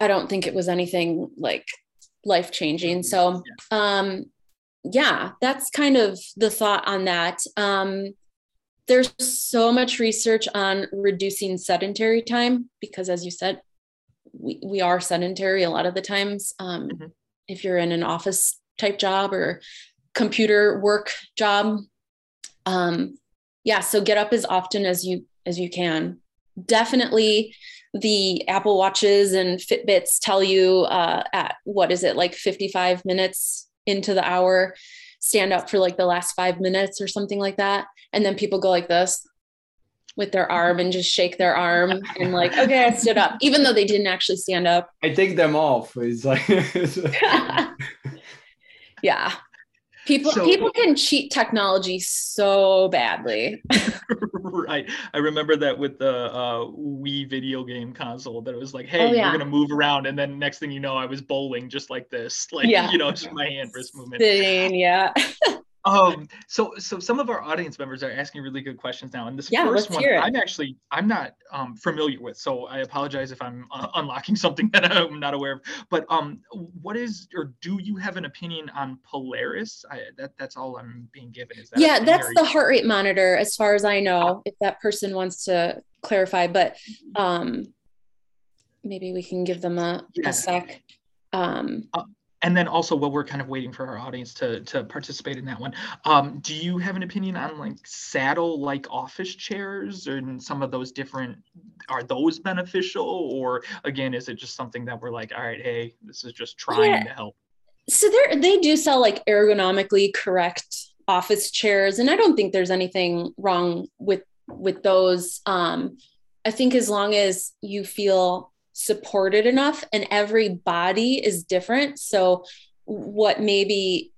I don't think it was anything like life changing. So, um, yeah, that's kind of the thought on that. Um, there's so much research on reducing sedentary time because, as you said, we, we are sedentary a lot of the times. Um, mm-hmm. If you're in an office type job or computer work job, um, yeah, so get up as often as you as you can. Definitely, the Apple Watches and Fitbits tell you uh, at what is it like 55 minutes into the hour stand up for like the last five minutes or something like that. And then people go like this with their arm and just shake their arm and like, okay, I stood up, even though they didn't actually stand up. I take them off. It's like, yeah. People so, people can cheat technology so badly. right. I remember that with the uh, Wii video game console that it was like, hey, oh, yeah. we're gonna move around, and then next thing you know, I was bowling just like this, like yeah. you know, just my hand wrist movement. Sitting, yeah. um so so some of our audience members are asking really good questions now and this yeah, first one i'm actually i'm not um, familiar with so i apologize if i'm uh, unlocking something that i'm not aware of. But um what is or do you have an opinion on polaris? I, that that's all i'm being given. Is that yeah that's the heart rate monitor as far as i know if that person wants to clarify but um maybe we can give them a, yeah. a sec. Um uh, and then also while we're kind of waiting for our audience to to participate in that one. Um, do you have an opinion on like saddle like office chairs and some of those different are those beneficial? Or again is it just something that we're like all right hey this is just trying yeah. to help. So they they do sell like ergonomically correct office chairs and i don't think there's anything wrong with with those. Um i think as long as you feel supported enough and every body is different. So what maybe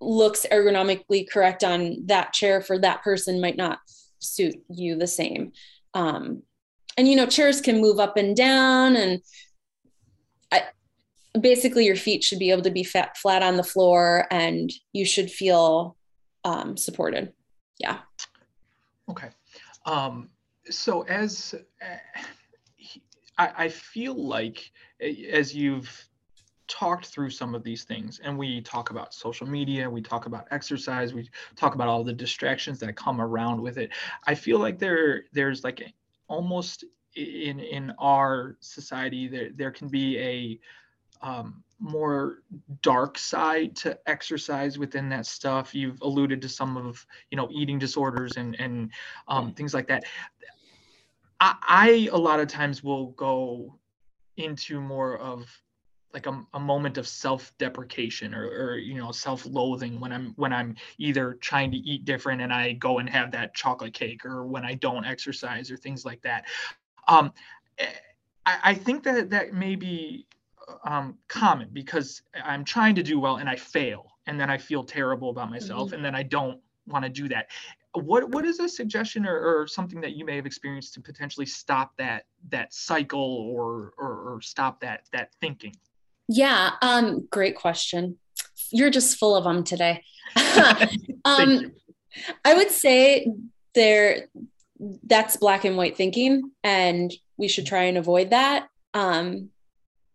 looks ergonomically correct on that chair for that person might not suit you the same. Um, and you know chairs can move up and down and I, basically your feet should be able to be fat, flat on the floor and you should feel um, supported. Yeah. Okay. Um, so as uh, I, I feel like as you've talked through some of these things and we talk about social media we talk about exercise we talk about all the distractions that come around with it i feel like there there's like almost in in our society there there can be a um, more dark side to exercise within that stuff. You've alluded to some of you know eating disorders and and um, things like that I, I a lot of times will go into more of like a, a moment of self-deprecation or, or you know self-loathing when i'm when i'm either trying to eat different and i go and have that chocolate cake or when i don't exercise or things like that um, eh, I, I think that that may be um, common because i'm trying to do well and i fail and then i feel terrible about myself mm-hmm. and then i don't want to do that what what is a suggestion or, or, something that you may have experienced to potentially stop that that cycle or or, or stop that that thinking? Yeah um great question. You're just full of them today. Um i would say there that's black and white thinking and we should try and avoid that um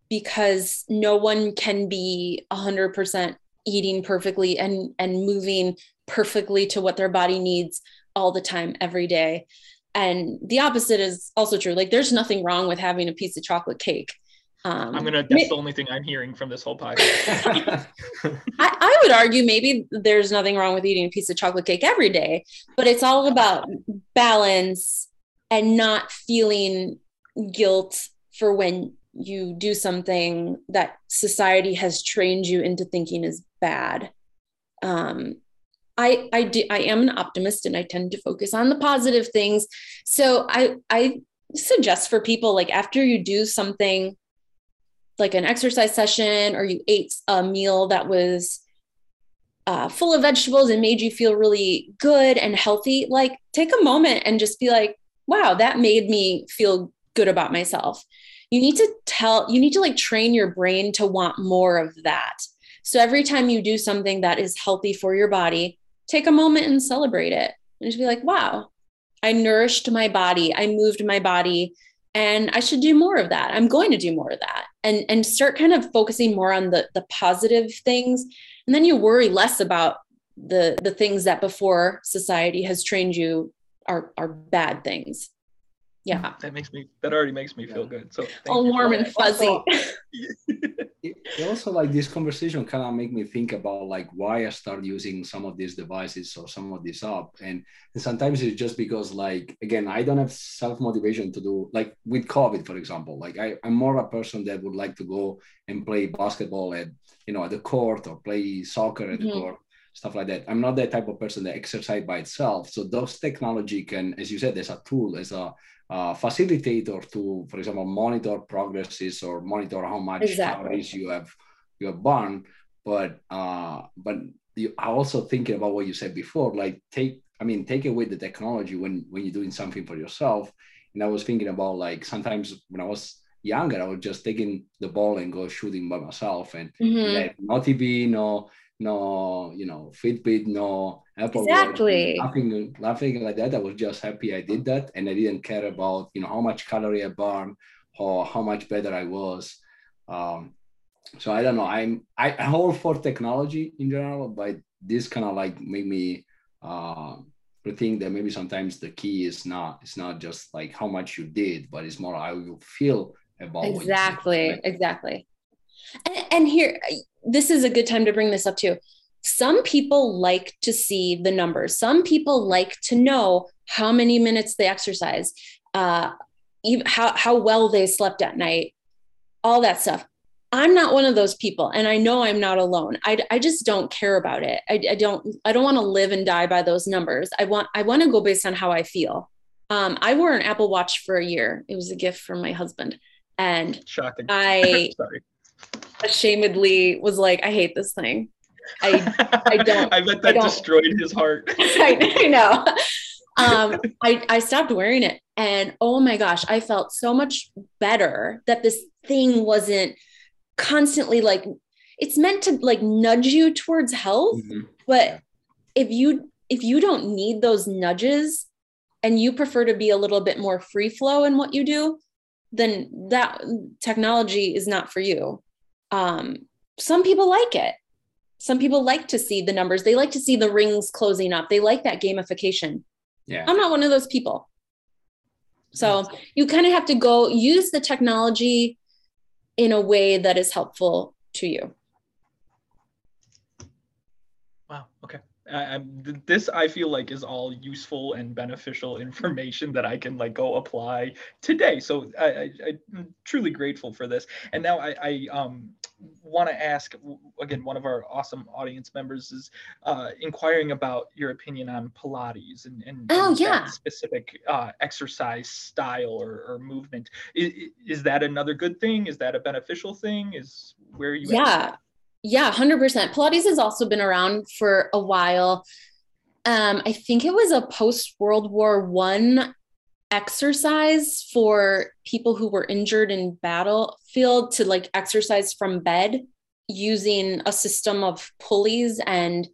because no one can be 100% eating perfectly and and moving perfectly to what their body needs all the time every day. And the opposite is also true. Like there's nothing wrong with having a piece of chocolate cake. Um, i'm gonna that's the only thing i'm hearing from this whole podcast. I, I would argue maybe there's nothing wrong with eating a piece of chocolate cake every day but it's all about balance and not feeling guilt for when you do something that society has trained you into thinking is bad um, I I do I am an optimist and I tend to focus on the positive things. So I I suggest for people like after you do something like an exercise session or you ate a meal that was uh, full of vegetables and made you feel really good and healthy, like take a moment and just be like, wow, that made me feel good about myself. You need to tell, you need to like train your brain to want more of that. So every time you do something that is healthy for your body, take a moment and celebrate it and just be like, wow, I nourished my body, I moved my body, and I should do more of that. I'm going to do more of that. And and start kind of focusing more on the the positive things. And then you worry less about the the things that before society has trained you are are bad things yeah. That makes me that already makes me feel good. So all warm and fuzzy. Also, it, also like this conversation kind of make me think about like why i start using some of these devices or some of this up and, and sometimes it's just because like again i don't have self-motivation to do like with covid for example. Like I, i'm more a person that would like to go and play basketball at you know at the court or play soccer at the mm-hmm. court stuff like that. I'm not that type of person that exercise by itself. So those technology can, as you said, as a tool, as a uh, facilitator to, for example, monitor progresses or monitor how much exactly. calories you have you have burned. But uh, but you are also thinking about what you said before, like take I mean take away the technology when when you're doing something for yourself. And I was thinking about like sometimes when I was younger, I was just taking the ball and go shooting by myself and mm-hmm. no TV, no no, you know, Fitbit, no Apple exactly. Nothing, nothing like that. I was just happy I did that, and I didn't care about you know how much calorie I burned or how much better I was. Um, so I don't know. I'm I, all for technology in general, but this kind of like made me uh, rethink that maybe sometimes the key is not it's not just like how much you did, but it's more how you feel about exactly exactly. And, and here, this is a good time to bring this up too. Some people like to see the numbers. Some people like to know how many minutes they exercise, uh, how, how well they slept at night, all that stuff. I'm not one of those people, and I know I'm not alone. I, I just don't care about it. I, I don't I don't want to live and die by those numbers. I want I want to go based on how I feel. Um, I wore an Apple Watch for a year. It was a gift from my husband, and shocking. I sorry ashamedly was like, I hate this thing. I I don't. I bet that I destroyed his heart. I, I know. Um, I I stopped wearing it, and oh my gosh, I felt so much better that this thing wasn't constantly like. It's meant to like nudge you towards health, mm-hmm. but if you if you don't need those nudges and you prefer to be a little bit more free flow in what you do, then that technology is not for you. Um, some people like it. Some people like to see the numbers. They like to see the rings closing up. They like that gamification. Yeah. I'm not one of those people. So you kind of have to go use the technology in a way that is helpful to you. Wow. Okay. I, this I feel like is all useful and beneficial information that I can like go apply today. So I, I, I'm truly grateful for this. And now I, I um want to ask again one of our awesome audience members is uh, inquiring about your opinion on pilates and, and, oh, and yeah. specific uh, exercise style or, or movement is, is, that another good thing is that a beneficial thing is where you yeah at? Yeah 100% pilates has also been around for a while. Um, i think it was a post world war one exercise for people who were injured in battlefield to like exercise from bed using a system of pulleys and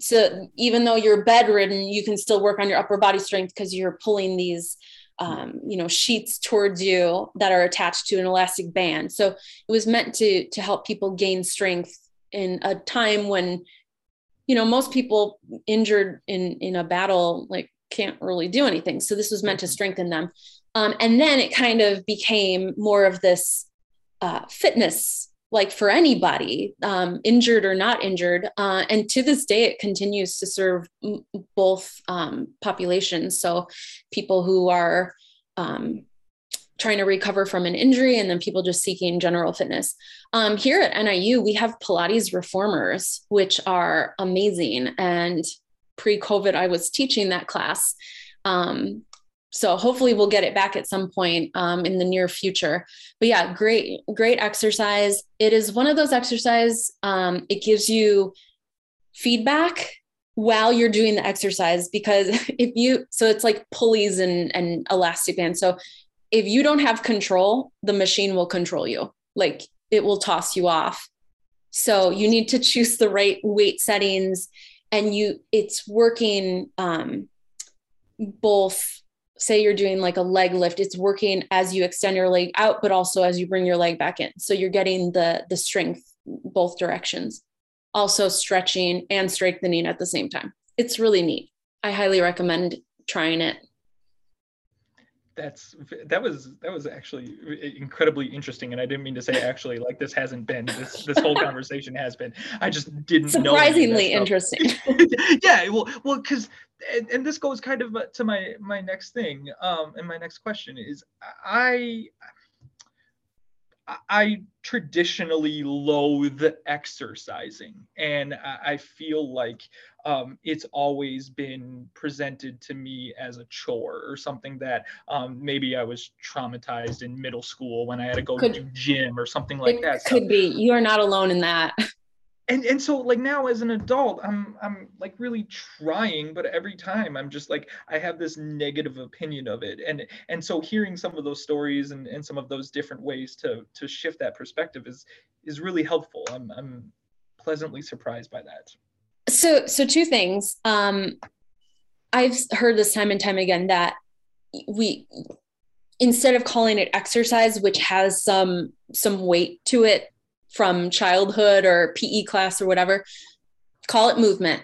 so even though you're bedridden you can still work on your upper body strength because you're pulling these um, you know sheets towards you that are attached to an elastic band so it was meant to to help people gain strength in a time when you know most people injured in in a battle like can't really do anything. So this was meant to mm-hmm. strengthen them. Um, and then it kind of became more of this uh, fitness, like for anybody, um, injured or not injured. Uh, and to this day, it continues to serve m- both um, populations. So people who are um, trying to recover from an injury and then people just seeking general fitness. Um, here at NIU, we have Pilates reformers, which are amazing. And pre COVID, I was teaching that class. Um, so hopefully we'll get it back at some point um, in the near future but yeah great great exercise it is one of those exercise um, it gives you feedback while you're doing the exercise because if you so it's like pulleys and and elastic band so if you don't have control, the machine will control you. Like it will toss you off. So you need to choose the right weight settings and you it's working um both say you're doing like a leg lift it's working as you extend your leg out but also as you bring your leg back in. So you're getting the the strength both directions. Also stretching and strengthening at the same time. It's really neat. I highly recommend trying it that's that was that was actually incredibly interesting and i didn't mean to say actually like this hasn't been this this whole conversation has been i just didn't know. surprisingly interesting yeah well well because and, and, this goes kind of to my my next thing um and my next question is i I traditionally loathe exercising, and I feel like um, it's always been presented to me as a chore or something that um, maybe I was traumatized in middle school when I had to go could, to gym or something like that. Could so, be. You are not alone in that. and and so like now as an adult i'm i'm like really trying but every time i'm just like i have this negative opinion of it. And and so hearing some of those stories and, and some of those different ways to to shift that perspective is is really helpful. I'm i'm pleasantly surprised by that. So so two things. Um i've heard this time and time again that we instead of calling it exercise which has some some weight to it from childhood or PE class or whatever, call it movement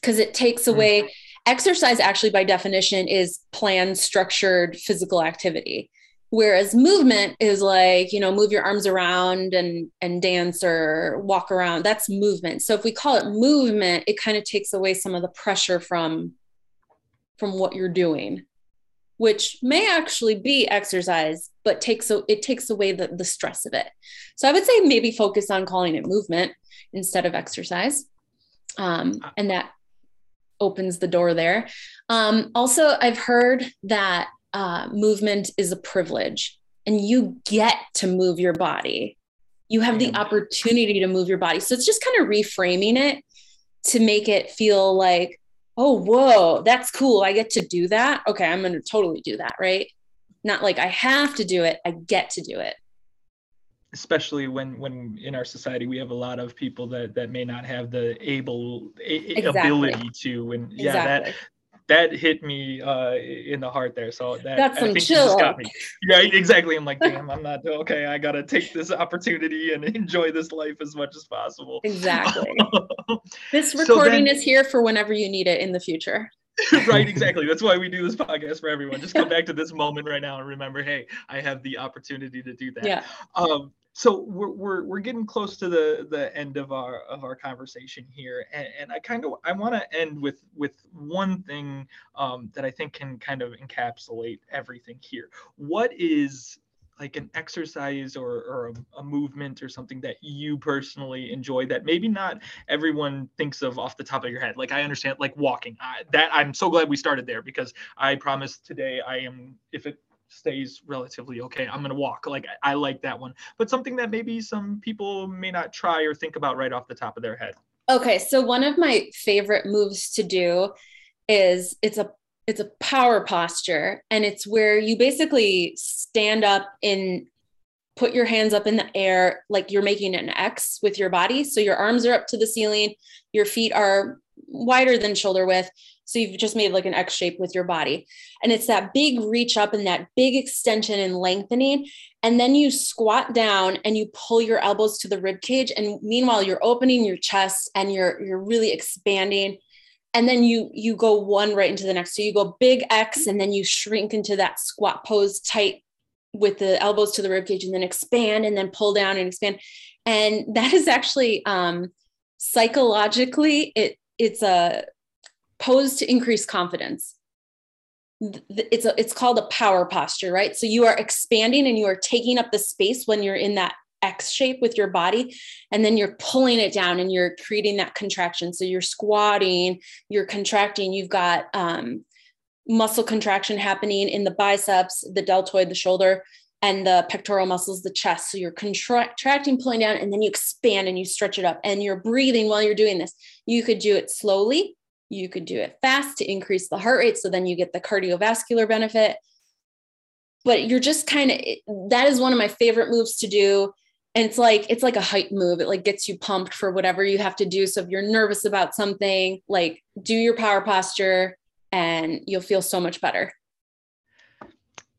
because it takes mm-hmm. away mm-hmm. exercise actually by definition is planned structured physical activity whereas movement is like you know move your arms around and and dance or walk around that's movement so if we call it movement it kind of takes away some of the pressure from from what you're doing which may actually be exercise, but takes so it takes away the, the stress of it. So I would say maybe focus on calling it movement instead of exercise. Um, and that opens the door there. Um, also, I've heard that uh, movement is a privilege and you get to move your body. You have the opportunity to move your body. So it's just kind of reframing it to make it feel like oh, whoa, that's cool. I get to do that. Okay, I'm going to totally do that, right? Not like I have to do it, I get to do it. Especially when when in our society we have a lot of people that that may not have the able a, exactly. ability to and yeah exactly. that that hit me uh, in the heart there. So that That's some I think chill. got me. Right, exactly. I'm like, damn, I'm not okay. I gotta take this opportunity and enjoy this life as much as possible. Exactly. this recording so then, is here for whenever you need it in the future. right, exactly. That's why we do this podcast for everyone. Just come back to this moment right now and remember, hey, I have the opportunity to do that. Yeah. Um, so we're, we're, we're getting close to the the end of our of our conversation here and, and i kind of i want to end with with one thing um, that i think can kind of encapsulate everything here. What is like an exercise or, or a, a, movement or something that you personally enjoy that maybe not everyone thinks of off the top of your head? Like i understand like walking. I, that i'm so glad we started there because i promise today i am if it stays relatively okay. I'm to walk. Like I, I like that one. But something that maybe some people may not try or think about right off the top of their head. Okay so one of my favorite moves to do is it's a it's a power posture and it's where you basically stand up in put your hands up in the air like you're making an x with your body. So your arms are up to the ceiling your feet are wider than shoulder width so you've just made like an X shape with your body. And it's that big reach up and that big extension and lengthening. And then you squat down and you pull your elbows to the rib cage. And meanwhile, you're opening your chest and you're you're really expanding. And then you you go one right into the next. So you go big X and then you shrink into that squat pose tight with the elbows to the rib cage and then expand and then pull down and expand. And that is actually um psychologically it it's a posed to increase confidence. it's a, it's called a power posture, right? So you are expanding and you are taking up the space when you're in that X shape with your body, and then you're pulling it down and you're creating that contraction. So you're squatting, you're contracting. You've got um, muscle contraction happening in the biceps, the deltoid, the shoulder, and the pectoral muscles, the chest. So you're contracting, pulling down, and then you expand and you stretch it up, and you're breathing while you're doing this. You could do it slowly you could do it fast to increase the heart rate. So then you get the cardiovascular benefit. But you're just kind of, that is one of my favorite moves to do. And it's like, it's like a hype move. It like gets you pumped for whatever you have to do. So if you're nervous about something, like do your power posture and you'll feel so much better.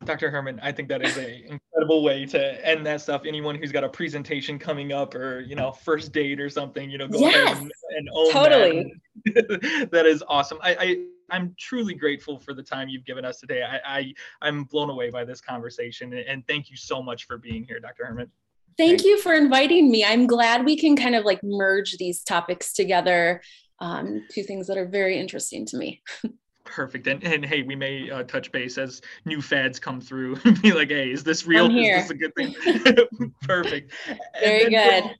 Dr. Herrmann, I think that is a incredible way to end that stuff. Anyone who's got a presentation coming up or, you know, first date or something, you know, go yes, ahead and, and own totally. that. that is awesome. I, I I'm truly grateful for the time you've given us today. I, I I'm blown away by this conversation and thank you so much for being here, Dr. Herrmann. Thank you for inviting me. I'm glad we can kind of like merge these topics together. Um, two things that are very interesting to me. Perfect. And, and hey, we may uh, touch base as new fads come through and be like, hey, is this real? Is this a good thing? Perfect. Very good.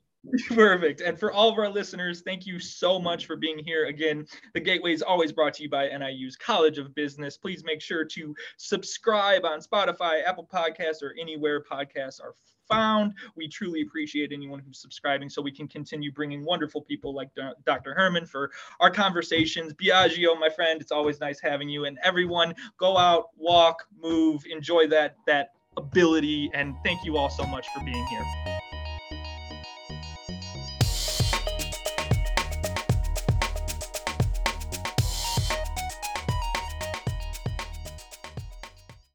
Perfect. And for all of our listeners, thank you so much for being here. Again, the Gateway is always brought to you by NIU's College of Business. Please make sure to subscribe on Spotify, Apple Podcasts, or anywhere podcasts are found. We truly appreciate anyone who's subscribing so we can continue bringing wonderful people like Dr. Herrmann for our conversations. Biagio, my friend, it's always nice having you. And everyone, go out, walk, move, enjoy that that ability. And thank you all so much for being here.